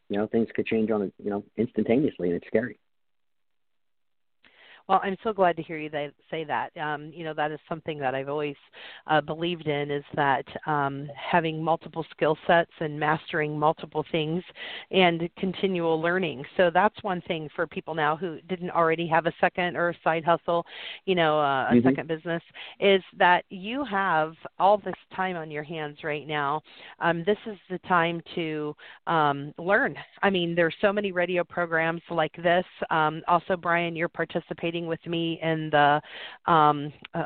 you know, things could change on, you know, instantaneously and it's scary. Well, I'm so glad to hear you say that. Um, you know, that is something that I've always uh, believed in is that um, having multiple skill sets and mastering multiple things and continual learning. So that's one thing for people now who didn't already have a second or a side hustle, you know, uh, a mm-hmm. second business, is that you have all this time on your hands right now. Um, this is the time to um, learn. I mean, there's so many radio programs like this. Um, also, Brian, you're participating with me in the um, uh,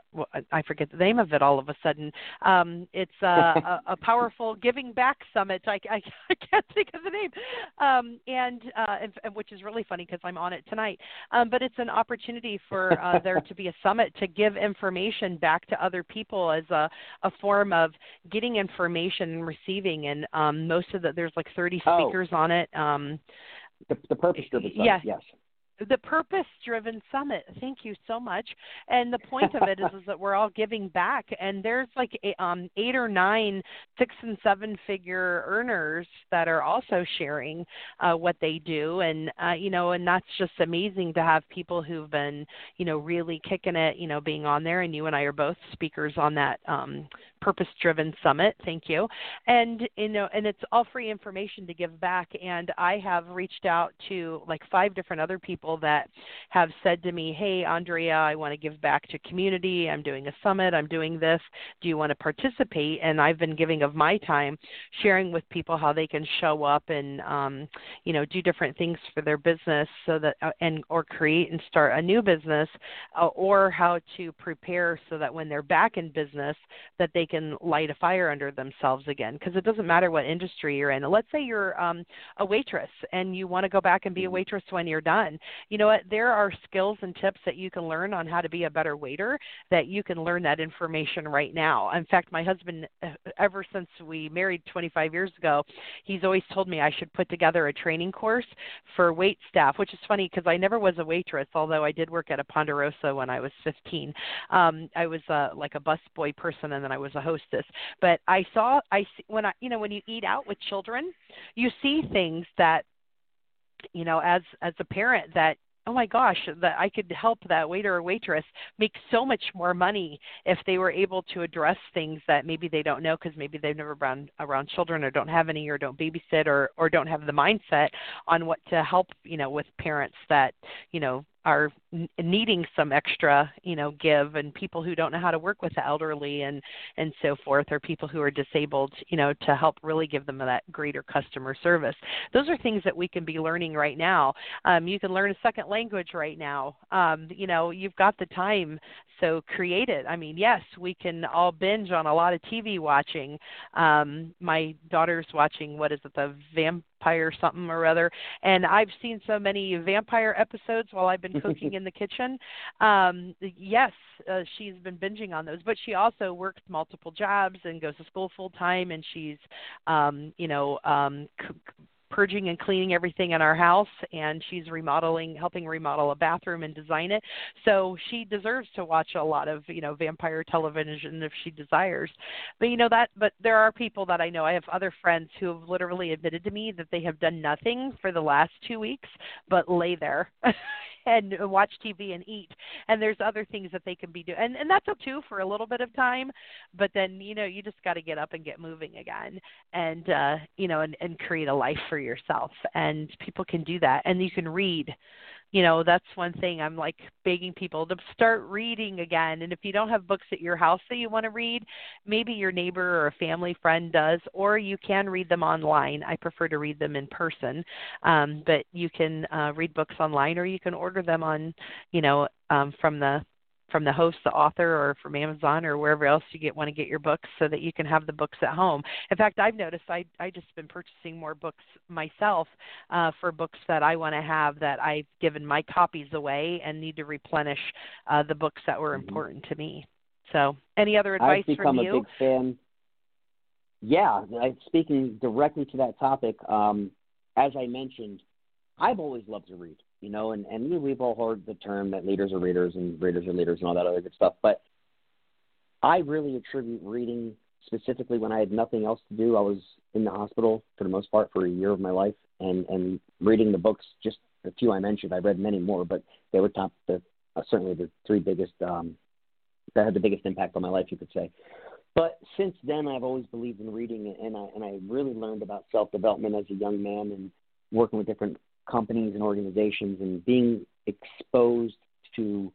I forget the name of it all of a sudden. Um, it's uh, (laughs) a, a powerful giving back summit. I, I, (laughs) I can't think of the name, um, and, uh, and which is really funny because I'm on it tonight. Um, but it's an opportunity for uh, there to be a summit to give information back to other people as a, a form of getting information and receiving. And um, most of the there's like 30 speakers oh. on it. Um, the, the purpose of the summit, yeah. yes the purpose driven summit. Thank you so much. And the point of it is, (laughs) is that we're all giving back and there's like um, eight or nine six and seven figure earners that are also sharing uh, what they do. And uh, you know and that's just amazing to have people who've been you know really kicking it you know being on there. And you and i are both speakers on that um, purpose driven summit. Thank you. And you know and it's all free information to give back. And i have reached out to like five different other people that have said to me hey andrea i want to give back to community. I'm doing a summit. I'm doing this. Do you want to participate? And i've been giving of my time sharing with people how they can show up and um, you know do different things for their business so that uh, and or create and start a new business uh, or how to prepare so that when they're back in business that they can light a fire under themselves again because it doesn't matter what industry you're in. Let's say you're um, a waitress and you want to go back and be a mm-hmm. waitress when you're done. You know what? There are skills and tips that you can learn on how to be a better waiter that you can learn that information right now. In fact, my husband, uh, ever since we married 25 years ago, he's always told me I should put together a training course for wait staff, which is funny because I never was a waitress, although I did work at a Ponderosa when I was 15. Um, I was uh, like a busboy person, and then I was a hostess. But I saw I when I you know when you eat out with children, you see things that you know as as a parent that oh my gosh, that I could help that waiter or waitress make so much more money if they were able to address things that maybe they don't know because maybe they've never been around children or don't have any or don't babysit or or don't have the mindset on what to help you know with parents that you know are needing some extra you know give and people who don't know how to work with the elderly and and so forth or people who are disabled you know to help really give them that greater customer service. Those are things that we can be learning right now. Um, you can learn a second language right now. Um, you know you've got the time so create it. I mean yes we can all binge on a lot of tv watching. Um, my daughter's watching what is it the vampire something or other and i've seen so many vampire episodes while i've been cooking (laughs) in the kitchen. Um, yes, uh, she's been binging on those, but she also works multiple jobs and goes to school full time, and she's, um, you know, um, c- purging and cleaning everything in our house and she's remodeling helping remodel a bathroom and design it. So she deserves to watch a lot of you know vampire television if she desires. But you know that but there are people that i know. I have other friends who have literally admitted to me that they have done nothing for the last two weeks but lay there (laughs) and watch TV and eat. And there's other things that they can be doing, and and that's up too for a little bit of time. But then you know you just got to get up and get moving again, and uh, you know and and create a life for yourself. And people can do that, and you can read you know that's one thing i'm like begging people to start reading again. And if you don't have books at your house that you want to read maybe your neighbor or a family friend does or you can read them online. I prefer to read them in person. Um, but you can uh, read books online or you can order them on you know um, from the from the host, the author, or from Amazon or wherever else you get want to get your books, so that you can have the books at home. In fact, I've noticed I I just been purchasing more books myself uh, for books that I want to have that I've given my copies away and need to replenish uh, the books that were mm-hmm. important to me. So, any other advice I've become from you? a big fan. Yeah, I, speaking directly to that topic, um, as I mentioned, I've always loved to read you know, and, and we've all heard the term that leaders are readers and readers are leaders and all that other good stuff. But I really attribute reading specifically when I had nothing else to do. I was in the hospital for the most part for a year of my life, and and reading the books, just the few I mentioned. I read many more, but they were top the uh, certainly the three biggest um, that had the biggest impact on my life, you could say. But since then, I've always believed in reading, and I and I really learned about self development as a young man and working with different companies and organizations and being exposed to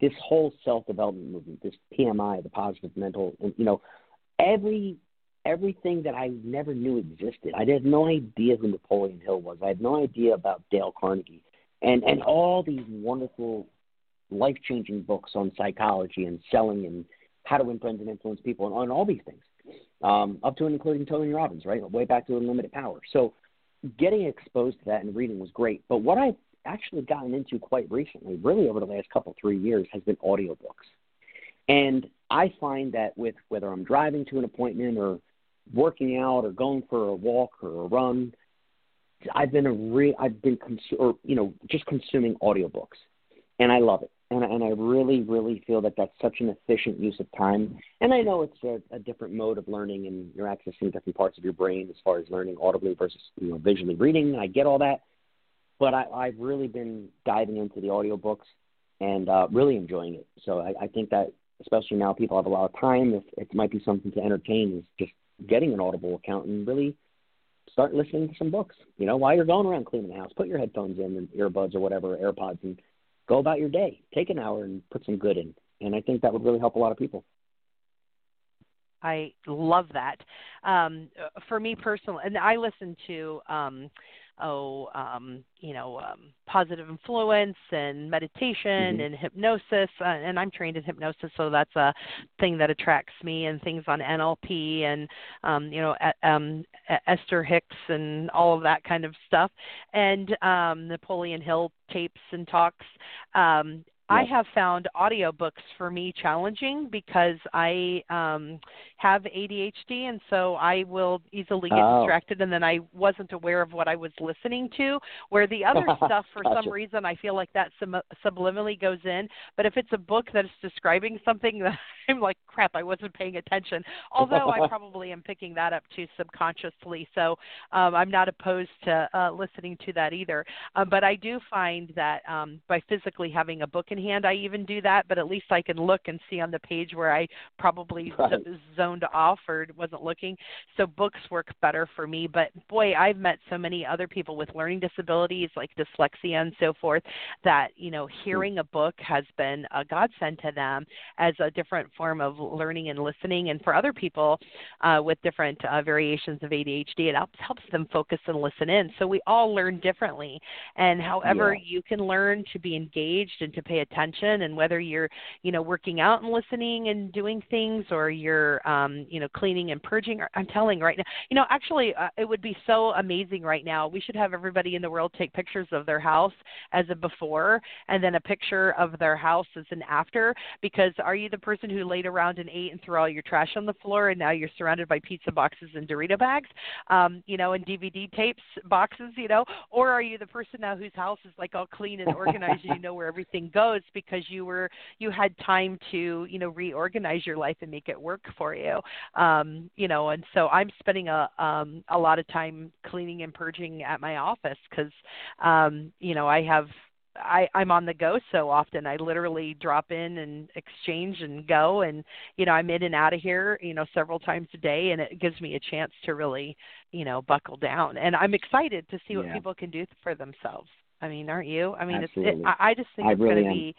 this whole self development movement, this PMA, the positive mental, and you know, every everything that I never knew existed. I had no idea who Napoleon Hill was. I had no idea about Dale Carnegie, and and all these wonderful, life changing books on psychology and selling and how to win friends and influence people and on all these things, um, up to and including Tony Robbins, right, way back to Unlimited Power. So getting exposed to that and reading was great. But what I've actually gotten into quite recently, really over the last couple three years, has been audiobooks. And I find that with whether I'm driving to an appointment or working out or going for a walk or a run, I've been a re- I've been cons- or you know just consuming audiobooks, and I love it and and I really really feel that that's such an efficient use of time. And I know it's a, a different mode of learning, and you're accessing different parts of your brain as far as learning audibly versus you know visually reading. I get all that, but I, I've really been diving into the audiobooks and uh, really enjoying it. So I, I think that especially now people have a lot of time. If it might be something to entertain, is just getting an Audible account and really start listening to some books. You know, while you're going around cleaning the house, put your headphones in and earbuds or whatever, AirPods, and go about your day. Take an hour and put some good in. And I think that would really help a lot of people. I love that. Um, for me personally, and I listen to um, oh um you know um positive influence and meditation mm-hmm. and hypnosis uh, and I'm trained in hypnosis so that's a thing that attracts me and things on NLP and um you know um Esther Hicks and all of that kind of stuff and um Napoleon Hill tapes and talks um I have found audiobooks for me challenging because I um have ADHD and so I will easily get oh. distracted and then I wasn't aware of what I was listening to where the other (laughs) stuff for gotcha. some reason I feel like that sub- subliminally goes in but if it's a book that's describing something (laughs) that (laughs) I'm like, crap, I wasn't paying attention. Although I (laughs) probably am picking that up too subconsciously. So um, I'm not opposed to uh, listening to that either. Um, but I do find that um, by physically having a book in hand, I even do that. But at least I can look and see on the page where I probably (laughs) right. z- zoned off or wasn't looking. So books work better for me. But boy, I've met so many other people with learning disabilities like dyslexia and so forth that you know hearing a book has been a godsend to them as a different form of learning and listening. And for other people uh, with different uh, variations of ADHD, it helps, helps them focus and listen in. So we all learn differently. And however yeah. you can learn to be engaged and to pay attention, and whether you're, you know, working out and listening and doing things, or you're, um, you know, cleaning and purging. I'm telling right now, you know, actually, uh, it would be so amazing right now. We should have everybody in the world take pictures of their house as a before, and then a picture of their house as an after. Because are you the person who laid around and ate and threw all your trash on the floor, and now you're surrounded by pizza boxes and Dorito bags, um, you know, and DVD tapes boxes, you know, or are you the person now whose house is like all clean and organized, and you (laughs) know where everything goes because you were you had time to you know reorganize your life and make it work for you, um, you know, and so I'm spending a um, a lot of time cleaning and purging at my office because um, you know I have I, I'm on the go so often. I literally drop in and exchange and go, and you know I'm in and out of here, you know, several times a day, and it gives me a chance to really, you know, buckle down. And I'm excited to see what yeah. people can do for themselves. I mean, aren't you? I mean, Absolutely. it's, it, I, I just think I it's really going to be,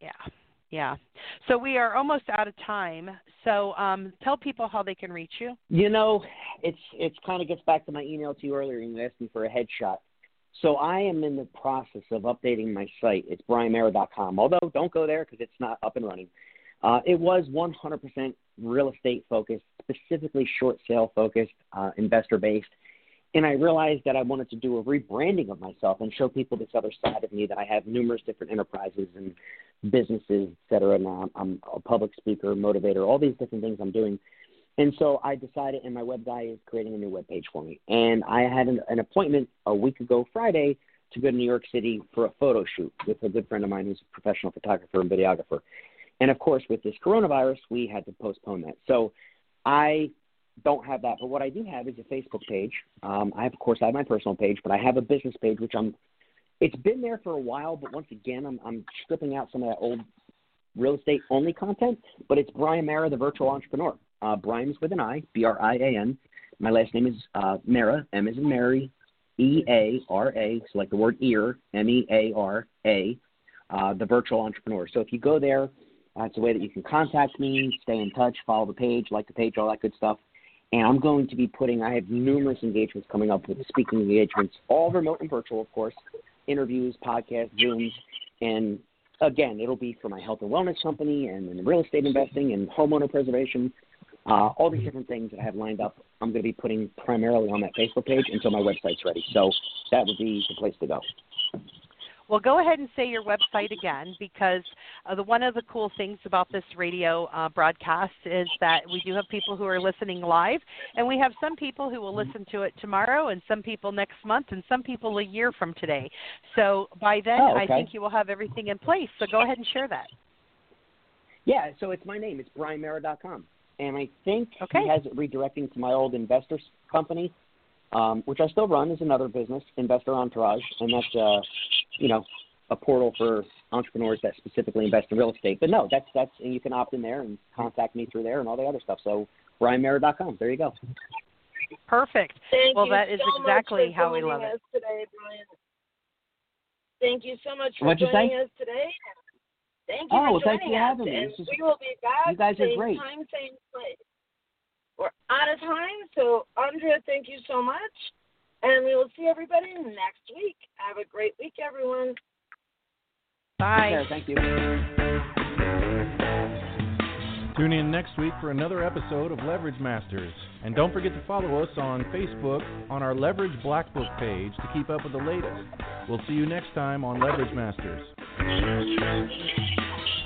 yeah, yeah. So we are almost out of time. So um, tell people how they can reach you. You know, it's it's kind of gets back to my email to you earlier. You asked me for a headshot. So I am in the process of updating my site. It's brianmeara.com. Although don't go there because it's not up and running. Uh, it was 100% real estate focused, specifically short sale focused, uh, investor based. And I realized that I wanted to do a rebranding of myself and show people this other side of me that I have numerous different enterprises and businesses, et cetera. Now I'm a public speaker, motivator, all these different things I'm doing. And so I decided, and my web guy is creating a new web page for me. And I had an, an appointment a week ago Friday to go to New York City for a photo shoot with a good friend of mine who's a professional photographer and videographer. And of course, with this coronavirus, we had to postpone that. So I don't have that, but what I do have is a Facebook page. Um, I have, of course, I have my personal page, but I have a business page, which I'm. It's been there for a while, but once again, I'm, I'm stripping out some of that old real estate only content. But it's Brian Meara, the virtual entrepreneur. Uh, Brian is with an I, B R I A N. My last name is uh, Meara, M is in Mary, E A R A, so like the word ear, M E A R A, uh, the virtual entrepreneur. So if you go there, uh, it's a way that you can contact me, stay in touch, follow the page, like the page, all that good stuff. And I'm going to be putting, I have numerous engagements coming up with speaking engagements, all remote and virtual, of course, interviews, podcasts, Zooms. And again, it'll be for my health and wellness company and real estate investing and homeowner preservation, uh, all these different things that I have lined up. I'm going to be putting primarily on that Facebook page until my website's ready. So that would be the place to go. Well, go ahead and say your website again because uh, the one of the cool things about this radio uh, broadcast is that we do have people who are listening live, and we have some people who will listen to it tomorrow, and some people next month, and some people a year from today. So by then, oh, okay. I think you will have everything in place. So go ahead and share that. Yeah, so it's my name. It's brianmeara.com. And I think okay. he has it redirecting to my old investor company, um, which I still run as another business, Investor Entourage, and that's uh, you know a portal for entrepreneurs that specifically invest in real estate. But no, that's that's and you can opt in there and contact me through there and all the other stuff. So brianmeara.com. There you go. Perfect. Thank well, you that is so exactly much for how we joining love it. us Today, Brian. Thank you so much for What'd you joining say? us today. Thank you Oh, for well, thanks joining for us. having me. And This we will be back. you guys are same great. time, same place. We're out of time, so Andrea, thank you so much. And we will see everybody next week. Have a great week, everyone. Bye. Okay, thank you. Tune in next week for another episode of Leverage Masters. And don't forget to follow us on Facebook on our Leverage Black Book page to keep up with the latest. We'll see you next time on Leverage Masters.